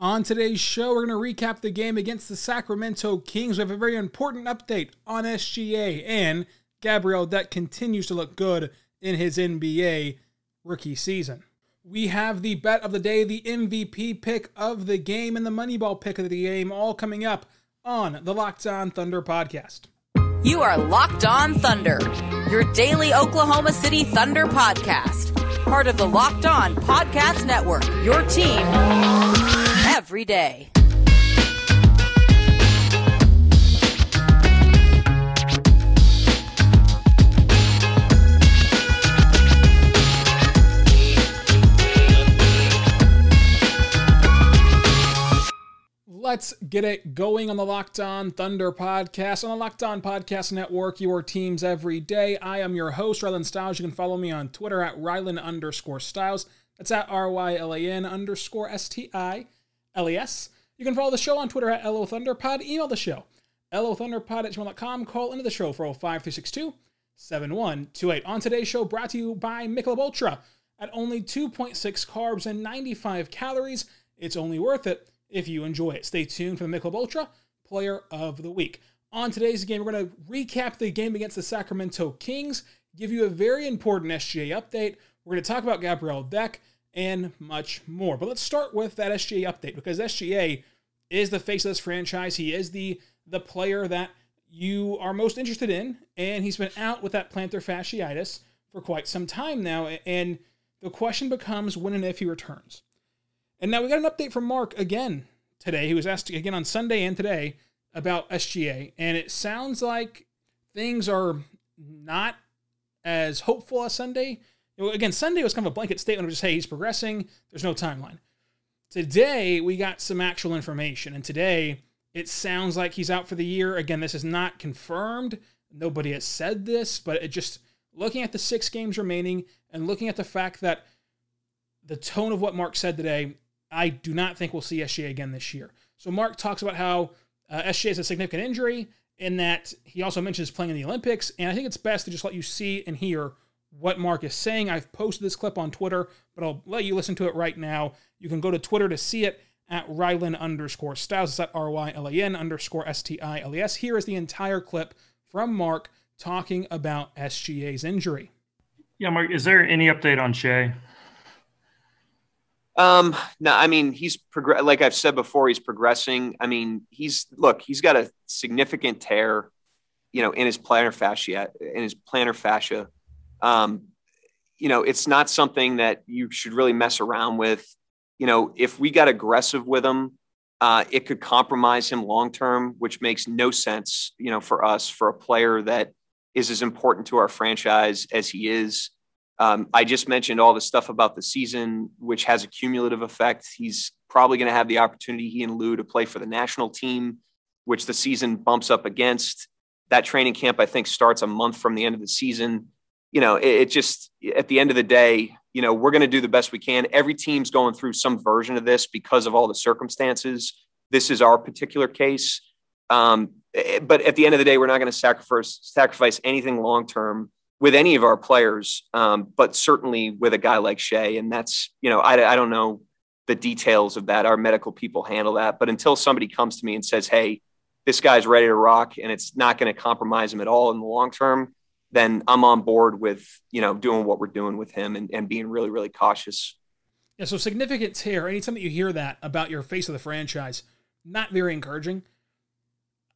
On today's show, we're going to recap the game against the Sacramento Kings. We have a very important update on SGA, and Gabriel Deck continues to look good in his NBA rookie season. We have the bet of the day, the MVP pick of the game, and the Moneyball pick of the game all coming up on the Locked On Thunder podcast. You are Locked On Thunder, your daily Oklahoma City Thunder podcast, part of the Locked On Podcast Network, your team every day. Let's get it going on the Locked On Thunder podcast on the Locked On Podcast Network, your teams every day. I am your host, Rylan Stiles. You can follow me on Twitter at Rylan underscore Stiles. That's at R Y L A N underscore S T I L E S. You can follow the show on Twitter at LO Thunderpod. Email the show, LOThunderpod at gmail.com. Call into the show for 05362 7128. On today's show, brought to you by Michelob Ultra. At only 2.6 carbs and 95 calories, it's only worth it if you enjoy it. Stay tuned for the Michelob Ultra Player of the Week. On today's game, we're going to recap the game against the Sacramento Kings, give you a very important SGA update. We're going to talk about Gabriel Deck and much more. But let's start with that SGA update because SGA is the face of this franchise. He is the the player that you are most interested in, and he's been out with that plantar fasciitis for quite some time now. And the question becomes when and if he returns. And now we got an update from Mark again today. He was asked again on Sunday and today about SGA, and it sounds like things are not as hopeful as Sunday. Again, Sunday was kind of a blanket statement of just, hey, he's progressing. There's no timeline. Today, we got some actual information, and today it sounds like he's out for the year. Again, this is not confirmed. Nobody has said this, but it just looking at the six games remaining and looking at the fact that the tone of what Mark said today, I do not think we'll see SGA again this year. So Mark talks about how uh, SGA is a significant injury in that he also mentions playing in the Olympics, and I think it's best to just let you see and hear what Mark is saying. I've posted this clip on Twitter, but I'll let you listen to it right now. You can go to Twitter to see it at Rylan underscore Stiles. It's at R Y L A N underscore S T I L E S. Here is the entire clip from Mark talking about SGA's injury. Yeah, Mark, is there any update on Shai? Um, no, I mean he's progress. Like I've said before, he's progressing. I mean, he's look, he's got a significant tear, you know, in his plantar fascia, in his plantar fascia. Um, you know, it's not something that you should really mess around with. You know, if we got aggressive with him, uh, it could compromise him long term, which makes no sense. You know, for us, for a player that is as important to our franchise as he is. Um, I just mentioned all the stuff about the season, which has a cumulative effect. He's probably going to have the opportunity, he and Lou, to play for the national team, which the season bumps up against. That training camp, I think, starts a month from the end of the season. You know, it, it just, at the end of the day, you know, we're going to do the best we can. Every team's going through some version of this because of all the circumstances. This is our particular case. Um, eh, but at the end of the day, we're not going to sacrifice sacrifice anything long term with any of our players, um, but certainly with a guy like Shai. And that's, you know, I, I don't know the details of that. Our medical people handle that. But until somebody comes to me and says, hey, this guy's ready to rock and it's not going to compromise him at all in the long term, then I'm on board with, you know, doing what we're doing with him and, and being really, really cautious. Yeah, so significant tear. Anytime that you hear that about your face of the franchise, not very encouraging.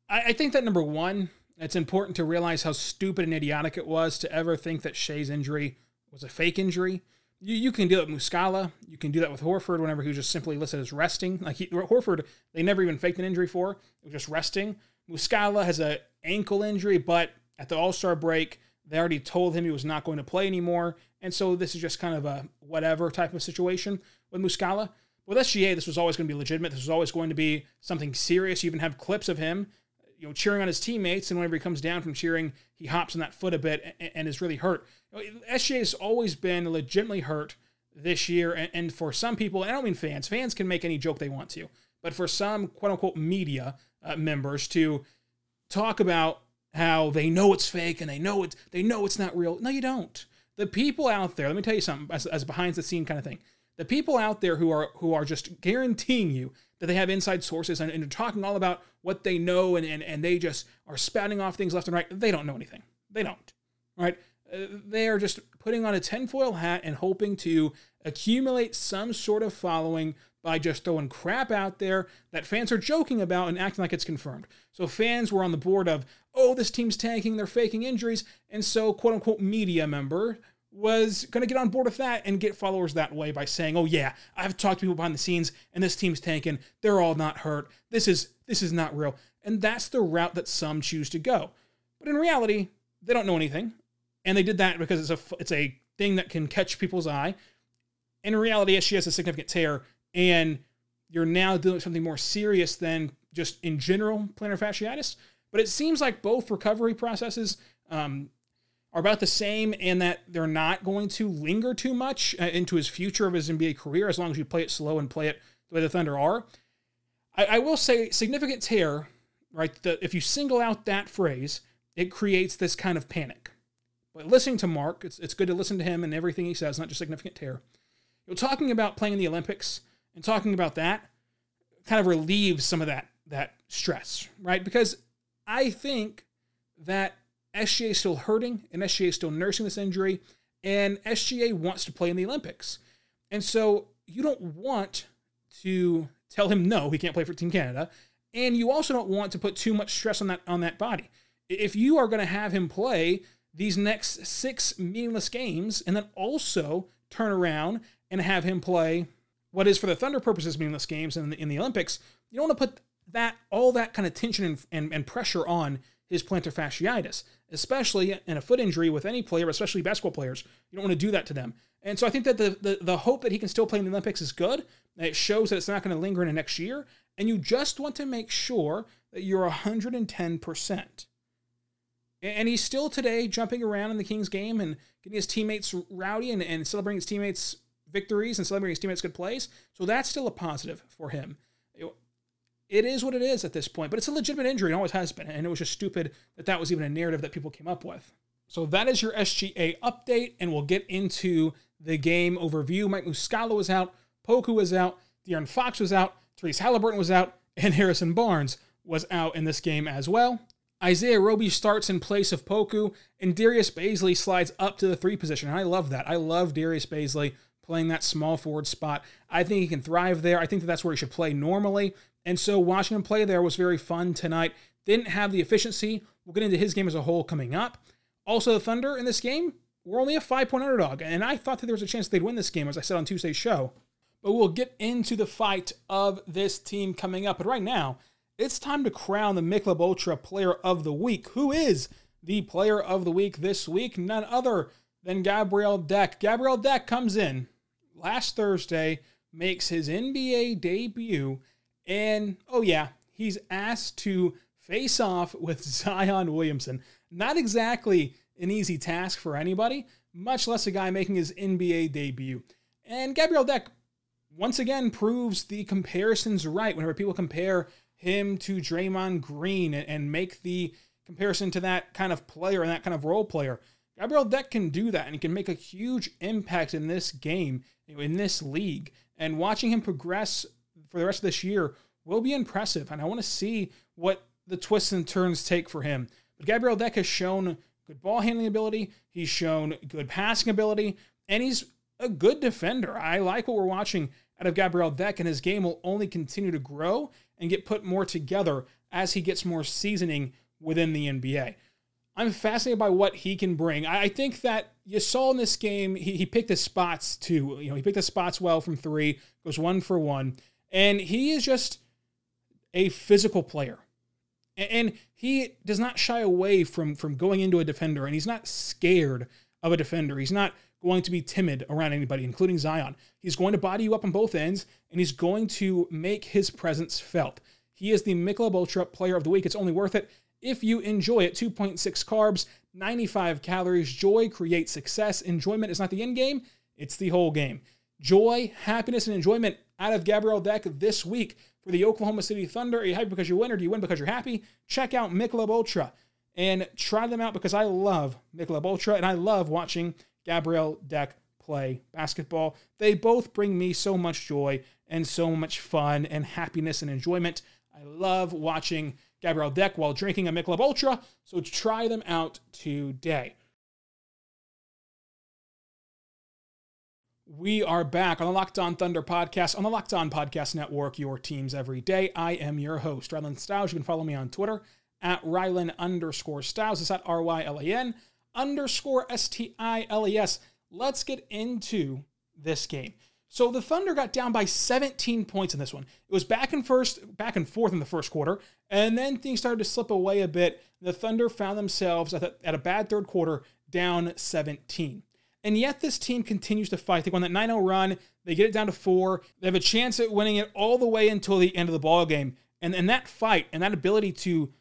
I, I think that number one, it's important to realize how stupid and idiotic it was to ever think that Shai's injury was a fake injury. You, you can do it with Muscala. You can do that with Horford whenever he was just simply listed as resting. Like he, Horford, they never even faked an injury for. It was just resting. Muscala has an ankle injury, but at the All Star break, they already told him he was not going to play anymore. And so this is just kind of a whatever type of situation with Muscala. With SGA, this was always going to be legitimate. This was always going to be something serious. You even have clips of him you know, cheering on his teammates, and whenever he comes down from cheering, he hops on that foot a bit and, and is really hurt. SGA has always been legitimately hurt this year, and, and for some people, I don't mean fans, fans can make any joke they want to, but for some quote unquote media uh, members to talk about how they know it's fake and they know it's they know it's not real. No, you don't. The people out there, let me tell you something as, as behind the scene kind of thing. the people out there who are who are just guaranteeing you that they have inside sources and, and talking all about what they know and, and, and they just are spouting off things left and right, they don't know anything. They don't. Right? Uh, they are just putting on a tinfoil hat and hoping to accumulate some sort of following by just throwing crap out there that fans are joking about and acting like it's confirmed. So fans were on the board of, oh, this team's tanking, they're faking injuries, and so quote unquote media member was going to get on board with that and get followers that way by saying, "Oh yeah, I've talked to people behind the scenes and this team's tanking. They're all not hurt. This is this is not real." And that's the route that some choose to go. But in reality, they don't know anything, and they did that because it's a it's a thing that can catch people's eye. In reality, she has a significant tear, and you're now doing something more serious than just in general plantar fasciitis. But it seems like both recovery processes um, are about the same and that they're not going to linger too much uh, into his future of his NBA career as long as you play it slow and play it the way the Thunder are. I, I will say significant tear, right? The, if you single out that phrase, it creates this kind of panic. But listening to Mark, it's, it's good to listen to him and everything he says, not just significant tear. You know, talking about playing in the Olympics and talking about that kind of relieves some of that that stress, right? Because I think that SGA is still hurting and SGA is still nursing this injury, and SGA wants to play in the Olympics. And so you don't want to tell him no, he can't play for Team Canada, and you also don't want to put too much stress on that on that body. If you are going to have him play these next six meaningless games and then also turn around and have him play what is for the Thunder purposes meaningless games in the, in the Olympics, you don't want to put that all that kind of tension and, and, and pressure on his plantar fasciitis, especially in a foot injury with any player, especially basketball players. You don't want to do that to them. And so I think that the, the, the hope that he can still play in the Olympics is good. It shows that it's not going to linger into next year. And you just want to make sure that you're 110%. And he's still today jumping around in the Kings game and getting his teammates rowdy and, and celebrating his teammates' victories and celebrating his teammates' good plays. So that's still a positive for him it is what it is at this point, but it's a legitimate injury. It always has been. And it was just stupid that that was even a narrative that people came up with. So that is your SGA update, and we'll get into the game overview. Mike Muscala was out, Poku was out, De'Aaron Fox was out, Tyrese Halliburton was out, and Harrison Barnes was out in this game as well. Isaiah Roby starts in place of Poku, and Darius Bazley slides up to the three position. And I love that. I love Darius Bazley playing that small forward spot. I think he can thrive there. I think that that's where he should play normally. And so watching him play there was very fun tonight. Didn't have the efficiency. We'll get into his game as a whole coming up. Also, the Thunder in this game were only a five point underdog, and I thought that there was a chance they'd win this game, as I said on Tuesday's show. But we'll get into the fight of this team coming up. But right now, it's time to crown the Michelob Ultra Player of the Week. Who is the Player of the Week this week? None other than Gabriel Deck. Gabriel Deck comes in last Thursday, makes his NBA debut and oh, yeah, he's asked to face off with Zion Williamson. Not exactly an easy task for anybody, much less a guy making his NBA debut. And Gabriel Deck once again proves the comparisons right whenever people compare him to Draymond Green and make the comparison to that kind of player and that kind of role player. Gabriel Deck can do that and he can make a huge impact in this game, in this league. And watching him progress for the rest of this year will be impressive. And I want to see what the twists and turns take for him. But Gabriel Deck has shown good ball handling ability, he's shown good passing ability, and he's a good defender. I like what we're watching out of Gabriel Deck, and his game will only continue to grow and get put more together as he gets more seasoning within the NBA. I'm fascinated by what he can bring. I think that you saw in this game, he, he picked his spots too. You know, he picked the spots well from three, goes one for one. And he is just a physical player. And he does not shy away from, from going into a defender, and he's not scared of a defender. He's not going to be timid around anybody, including Zion. He's going to body you up on both ends, and he's going to make his presence felt. He is the Michelob Ultra Player of the Week. It's only worth it if you enjoy it. 2.6 carbs, 95 calories. Joy creates success. Enjoyment is not the end game, it's the whole game. Joy, happiness, and enjoyment out of Gabriel Deck this week for the Oklahoma City Thunder. Are you happy because you win or do you win because you're happy? Check out Michelob Ultra and try them out because I love Michelob Ultra and I love watching Gabriel Deck play basketball. They both bring me so much joy and so much fun and happiness and enjoyment. I love watching Gabriel Deck while drinking a Michelob Ultra, so try them out today. We are back on the Locked On Thunder podcast on the Locked On Podcast Network, your teams every day. I am your host, Rylan Stiles. You can follow me on Twitter at Rylan underscore Stiles. It's at R Y L A N underscore S T I L E S. Let's get into this game. So the Thunder got down by 17 points in this one. It was back and first, back and forth in the first quarter, and then things started to slip away a bit. The Thunder found themselves at, the, at a bad third quarter, down 17. And yet this team continues to fight. They go on that 9-0 run. They get it down to four. They have a chance at winning it all the way until the end of the ball game. And, and that fight and that ability to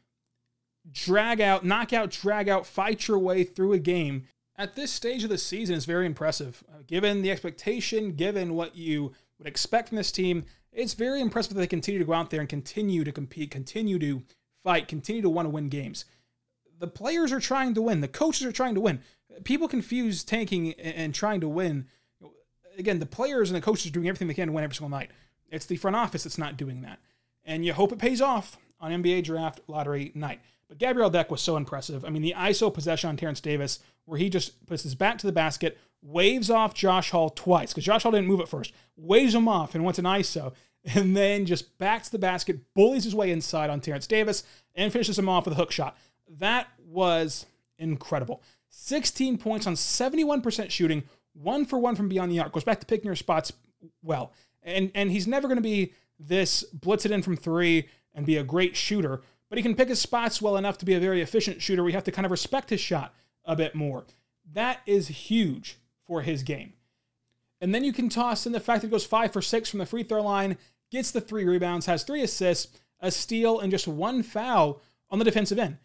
drag out, knock out, drag out, fight your way through a game at this stage of the season is very impressive. Uh, given the expectation, given what you would expect from this team, it's very impressive that they continue to go out there and continue to compete, continue to fight, continue to want to win games. The players are trying to win. The coaches are trying to win. People confuse tanking and trying to win. Again, the players and the coaches are doing everything they can to win every single night. It's the front office that's not doing that. And you hope it pays off on NBA draft lottery night. But Gabriel Deck was so impressive. I mean, the ISO possession on Terence Davis, where he just puts his back to the basket, waves off Josh Hall twice, because Josh Hall didn't move at first, waves him off and wants an ISO, and then just backs the basket, bullies his way inside on Terence Davis, and finishes him off with a hook shot. That was incredible. 16 points on 71% shooting, one for one from beyond the arc. Goes back to picking your spots well. And, and he's never going to be this blitz it in from three and be a great shooter, but he can pick his spots well enough to be a very efficient shooter. We have to kind of respect his shot a bit more. That is huge for his game. And then you can toss in the fact that he goes five for six from the free throw line, gets the three rebounds, has three assists, a steal, and just one foul on the defensive end.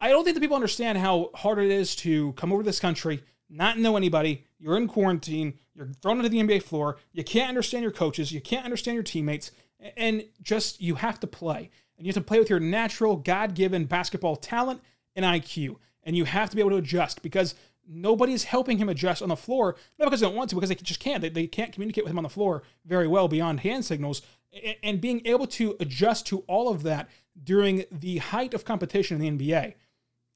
I don't think that people understand how hard it is to come over to this country, not know anybody, you're in quarantine, you're thrown into the NBA floor, you can't understand your coaches, you can't understand your teammates, and just you have to play. And you have to play with your natural, God given basketball talent and IQ. And you have to be able to adjust because nobody is helping him adjust on the floor, not because they don't want to, because they just can't. They, they can't communicate with him on the floor very well beyond hand signals. And being able to adjust to all of that during the height of competition in the NBA,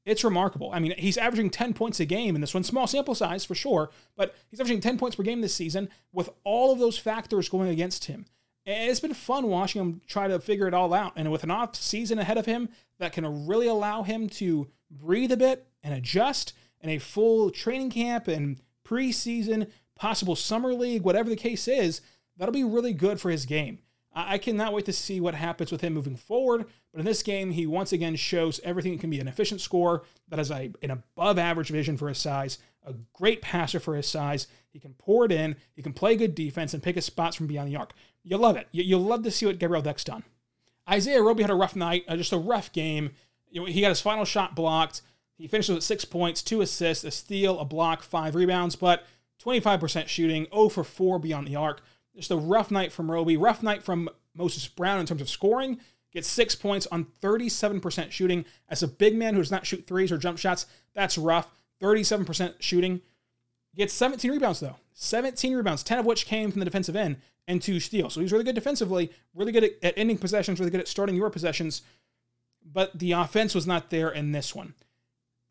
it's remarkable. I mean, he's averaging 10 points a game in this one, small sample size for sure, but he's averaging 10 points per game this season with all of those factors going against him. And it's been fun watching him try to figure it all out. And with an off season ahead of him that can really allow him to breathe a bit and adjust, and a full training camp and preseason, possible summer league, whatever the case is, that'll be really good for his game. I cannot wait to see what happens with him moving forward. But in this game, he once again shows everything it can be an efficient score that has a, an above average vision for his size, a great passer for his size. He can pour it in, he can play good defense, and pick his spots from beyond the arc. You love it. You, will love to see what Gabriel Deck's done. Isaiah Roby had a rough night, uh, just a rough game. You know, he got his final shot blocked. He finishes with six points, two assists, a steal, a block, five rebounds, but 25% shooting, 0 for 4 beyond the arc. Just a rough night from Roby. Rough night from Moses Brown in terms of scoring. Gets six points on 37% shooting. As a big man who does not shoot threes or jump shots, that's rough. 37% shooting. Gets 17 rebounds, though. 17 rebounds, 10 of which came from the defensive end and two steals. So he's really good defensively, really good at, ending possessions, really good at starting your possessions. But the offense was not there in this one.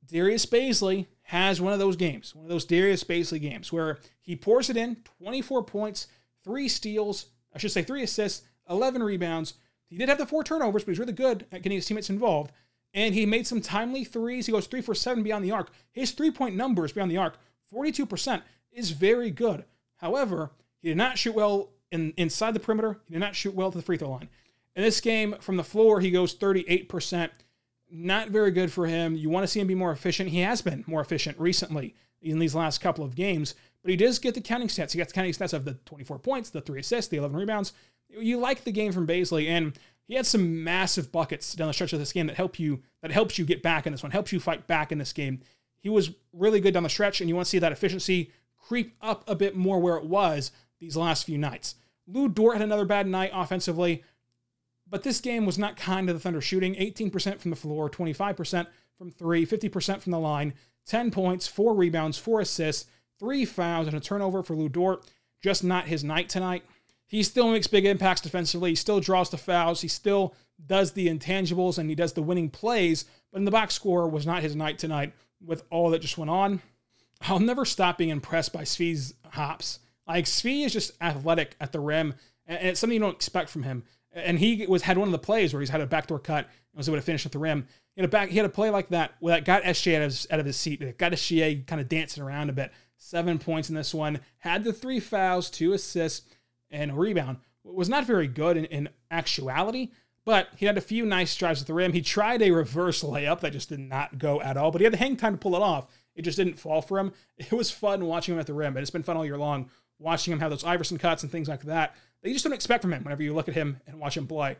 Darius Bazley has one of those games, one of those Darius Bazley games where he pours it in 24 points, three steals, I should say three assists, 11 rebounds. He did have the four turnovers, but he's really good at getting his teammates involved. And he made some timely threes. He goes three for seven beyond the arc. His three point numbers beyond the arc, 42%, is very good. However, he did not shoot well in, inside the perimeter. He did not shoot well to the free throw line. In this game, from the floor, he goes 38%. Not very good for him. You want to see him be more efficient. He has been more efficient recently in these last couple of games, but he does get the counting stats. He got the counting stats of the 24 points, the three assists, the 11 rebounds. You like the game from Bazley, and he had some massive buckets down the stretch of this game that help you that helps you get back in this one, helps you fight back in this game. He was really good down the stretch, and you want to see that efficiency creep up a bit more where it was these last few nights. Lou Dort had another bad night offensively, but this game was not kind to the Thunder shooting 18% from the floor, 25% from three, 50% from the line, 10 points, four rebounds, four assists, three fouls and a turnover for Lou Dort. Just not his night tonight. He still makes big impacts defensively. He still draws the fouls. He still does the intangibles and he does the winning plays. But in the box score was not his night tonight with all that just went on. I'll never stop being impressed by Svi's hops. Like Svi is just athletic at the rim, and it's something you don't expect from him. And he was had one of the plays where he's had a backdoor cut and was able to finish at the rim. He had a back, he had a play like that where that got SGA out of his, out of his seat. It got SGA kind of dancing around a bit. Seven points in this one. Had the three fouls, two assists, and a rebound. Was not very good in, in actuality, but he had a few nice drives at the rim. He tried a reverse layup that just did not go at all, but he had the hang time to pull it off. It just didn't fall for him. It was fun watching him at the rim, but it's been fun all year long watching him have those Iverson cuts and things like that that you just don't expect from him whenever you look at him and watch him play.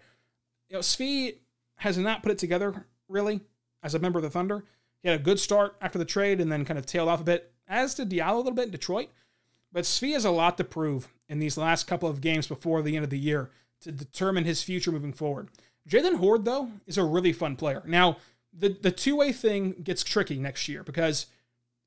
You know, Svi has not put it together really as a member of the Thunder. He had a good start after the trade and then kind of tailed off a bit, as did Diallo a little bit in Detroit. But Svi has a lot to prove in these last couple of games before the end of the year to determine his future moving forward. Jaylen Hoard, though, is a really fun player. Now, the, the two way thing gets tricky next year because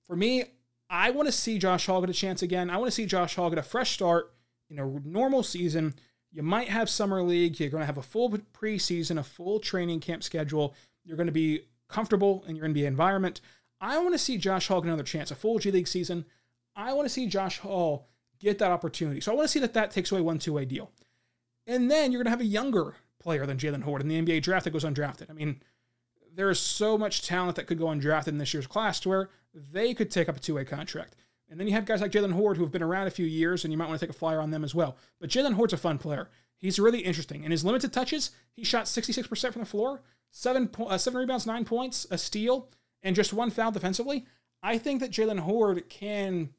for me, I want to see Josh Hall get a chance again. I want to see Josh Hall get a fresh start in a normal season. You might have summer league. You're going to have a full preseason, a full training camp schedule. You're going to be comfortable in your NBA environment. I want to see Josh Hall get another chance, a full G League season. I want to see Josh Hall get that opportunity. So I want to see that that takes away one two way deal. And then you're going to have a younger player than Jaylen Hoard in the NBA draft that goes undrafted. I mean, there is so much talent that could go undrafted in this year's class to where they could take up a two way contract. And then you have guys like Jaylen Hoard who have been around a few years, and you might want to take a flyer on them as well. But Jaylen Hoard's a fun player. He's really interesting. In his limited touches, he shot 66% from the floor, seven, uh, seven rebounds, nine points, a steal, and just one foul defensively. I think that Jaylen Hoard can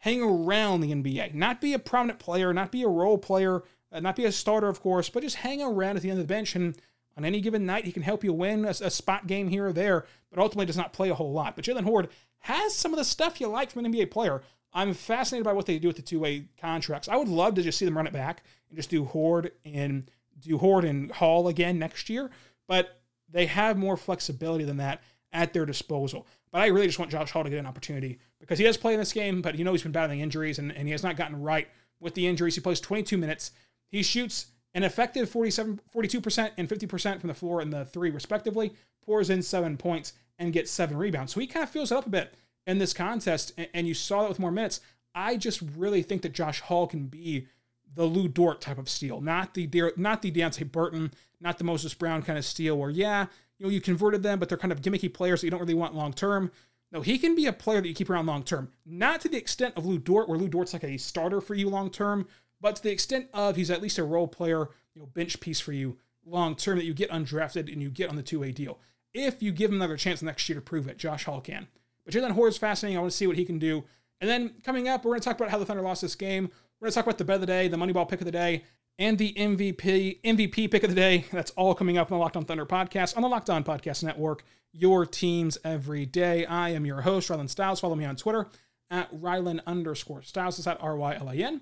hang around the NBA, not be a prominent player, not be a role player, uh, not be a starter, of course, but just hang around at the end of the bench. And on any given night, he can help you win a, a spot game here or there, but ultimately does not play a whole lot. But Jaylen Hoard has some of the stuff you like from an NBA player. I'm fascinated by what they do with the two-way contracts. I would love to just see them run it back and just do Hoard and do Hoard and Hall again next year, but they have more flexibility than that at their disposal. But I really just want Josh Hall to get an opportunity because he does play in this game, but you know he's been battling injuries and, and he has not gotten right with the injuries. He plays 22 minutes. He shoots an effective 47, 42% and 50% from the floor and the three, respectively, pours in seven points and gets seven rebounds. So he kind of fills it up a bit in this contest, and you saw that with more minutes. I just really think that Josh Hall can be the Lou Dort type of steal, not the not the Deonte Burton, not the Moses Brown kind of steal where yeah, you know you converted them, but they're kind of gimmicky players that you don't really want long term. No, he can be a player that you keep around long term, not to the extent of Lou Dort, where Lou Dort's like a starter for you long term, but to the extent of he's at least a role player, you know, bench piece for you long term that you get undrafted and you get on the two way deal. If you give him another chance next year to prove it, Josh Hall can. But Jaylen Hoard is fascinating. I want to see what he can do. And then coming up, we're going to talk about how the Thunder lost this game. We're going to talk about the bet of the day, the Moneyball pick of the day, and the MVP MVP pick of the day. That's all coming up on the Locked On Thunder podcast on the Locked On Podcast Network. Your teams every day. I am your host, Rylan Stiles. Follow me on Twitter at Rylan underscore Stiles. It's at R Y L A N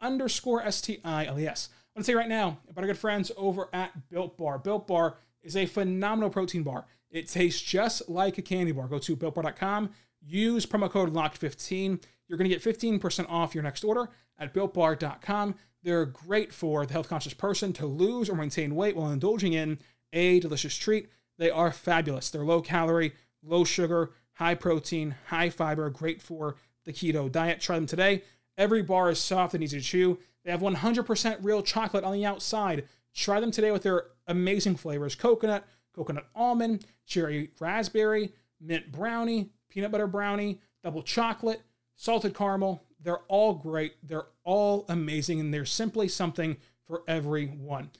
underscore S T I L E S. I want to say right now about our good friends over at Built Bar. Built Bar is a phenomenal protein bar. It tastes just like a candy bar. Go to builtbar.com, use promo code LOCKED15. You're going to get 15% off your next order at builtbar.com. They're great for the health conscious person to lose or maintain weight while indulging in a delicious treat. They are fabulous. They're low calorie, low sugar, high protein, high fiber, great for the keto diet. Try them today. Every bar is soft and easy to chew. They have 100% real chocolate on the outside. Try them today with their amazing flavors coconut, coconut almond, cherry raspberry, mint brownie, peanut butter brownie, double chocolate, salted caramel. They're all great. They're all amazing, and they're simply something for everyone.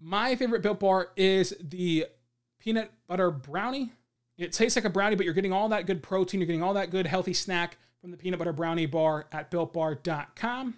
My favorite Built Bar is the peanut butter brownie. It tastes like a brownie, but you're getting all that good protein. You're getting all that good healthy snack from the peanut butter brownie bar at builtbar.com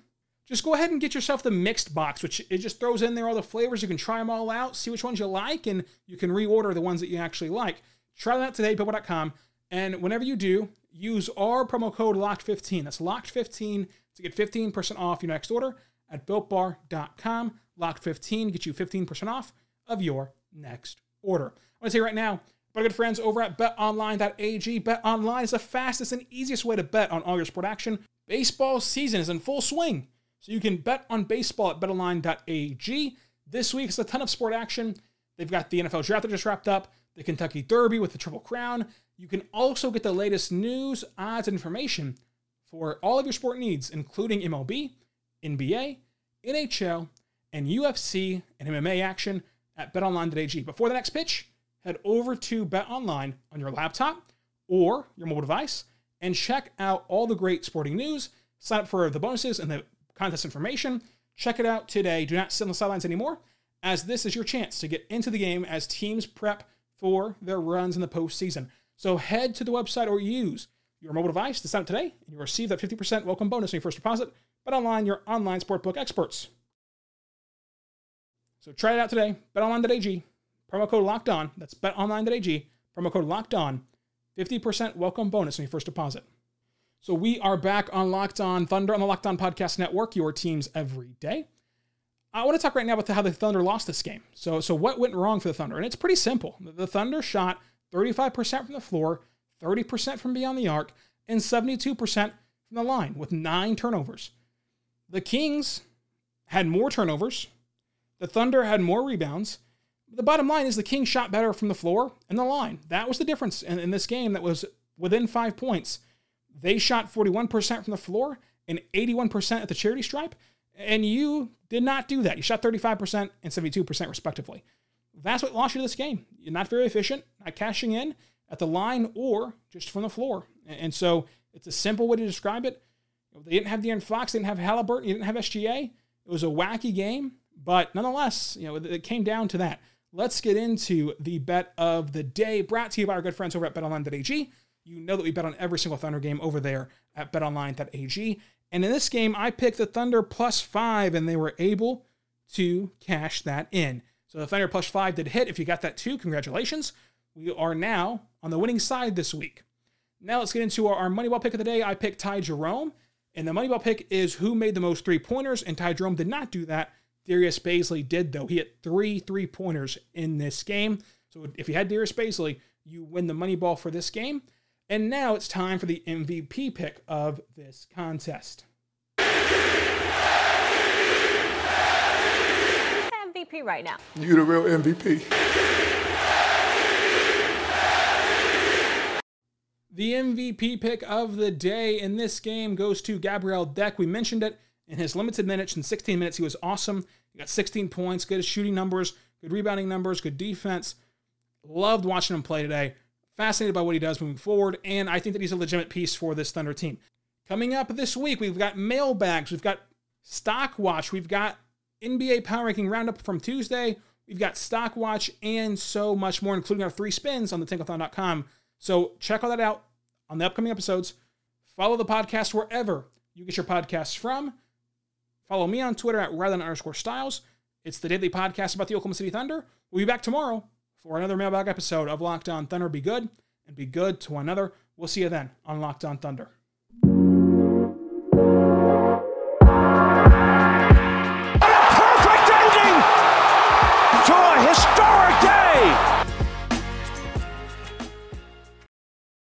just go ahead and get yourself the mixed box, which it just throws in there all the flavors. You can try them all out, see which ones you like, and you can reorder the ones that you actually like. Try that today, builtbar.com. And whenever you do, use our promo code LOCKED15. That's LOCKED15 to get 15% off your next order at builtbar.com. LOCKED15 get you 15% off of your next order. I want to say right now, my good friends over at betonline.ag. BetOnline is the fastest and easiest way to bet on all your sport action Baseball season is in full swing, so you can bet on baseball at betonline.ag. This week is a ton of sport action. They've got the NFL draft that just wrapped up, the Kentucky Derby with the Triple Crown. You can also get the latest news, odds, and information for all of your sport needs, including MLB, NBA, NHL, and UFC and MMA action at betonline.ag. Before the next pitch, head over to BetOnline on your laptop or your mobile device and check out all the great sporting news. Sign up for the bonuses and the contest information. Check it out today. Do not sit on the sidelines anymore, as this is your chance to get into the game as teams prep for their runs in the postseason. So head to the website or use your mobile device to sign up today, and you'll receive that 50% welcome bonus on your first deposit. Bet online, your online sportbook experts. So try it out today. BetOnline.ag. Promo code locked on. That's betonline.ag. Promo code locked on. 50% welcome bonus on your first deposit. So we are back on Locked On Thunder on the Locked On Podcast Network, your teams every day. I want to talk right now about how the Thunder lost this game. So, so what went wrong for the Thunder? And it's pretty simple. The Thunder shot 35% from the floor, 30% from beyond the arc, and 72% from the line with nine turnovers. The Kings had more turnovers. The Thunder had more rebounds the bottom line is the Kings shot better from the floor and the line. That was the difference in, in this game that was within five points. They shot 41% from the floor and 81% at the charity stripe, and you did not do that. You shot 35% and 72% respectively. That's what lost you to this game. You're not very efficient, not cashing in at the line or just from the floor. And so it's a simple way to describe it. They didn't have De'Aaron Fox, they didn't have Halliburton, you didn't have SGA. It was a wacky game, but nonetheless, you know, it came down to that let's get into the bet of the day brought to you by our good friends over at betonline.ag. You know that we bet on every single Thunder game over there at betonline.ag. And in this game, I picked the Thunder plus five, and they were able to cash that in. So the Thunder plus five did hit. If you got that too, congratulations. We are now on the winning side this week. Now let's get into our, our Moneyball pick of the day. I picked Ty Jerome, and the Moneyball pick is who made the most three pointers, and Ty Jerome did not do that. Darius Bazley did, though. He hit three three pointers in this game. So if you had Darius Bazley, you win the money ball for this game. And now it's time for the MVP pick of this contest. MVP right now. You the real MVP. The MVP pick of the day in this game goes to Gabriel Deck. We mentioned it in his limited minutes. In 16 minutes, he was awesome. He got 16 points, good shooting numbers, good rebounding numbers, good defense. Loved watching him play today. Fascinated by what he does moving forward, and I think that he's a legitimate piece for this Thunder team. Coming up this week, we've got mailbags, we've got stock watch, we've got NBA Power Ranking Roundup from Tuesday, we've got stock watch, and so much more, including our three spins on the Tankathon.com. So check all that out on the upcoming episodes. Follow the podcast wherever you get your podcasts from. Follow me on Twitter at Rylan underscore Stiles. It's the daily podcast about the Oklahoma City Thunder. We'll be back tomorrow for another mailbag episode of Locked On Thunder. Be good and be good to one another. We'll see you then on Locked On Thunder.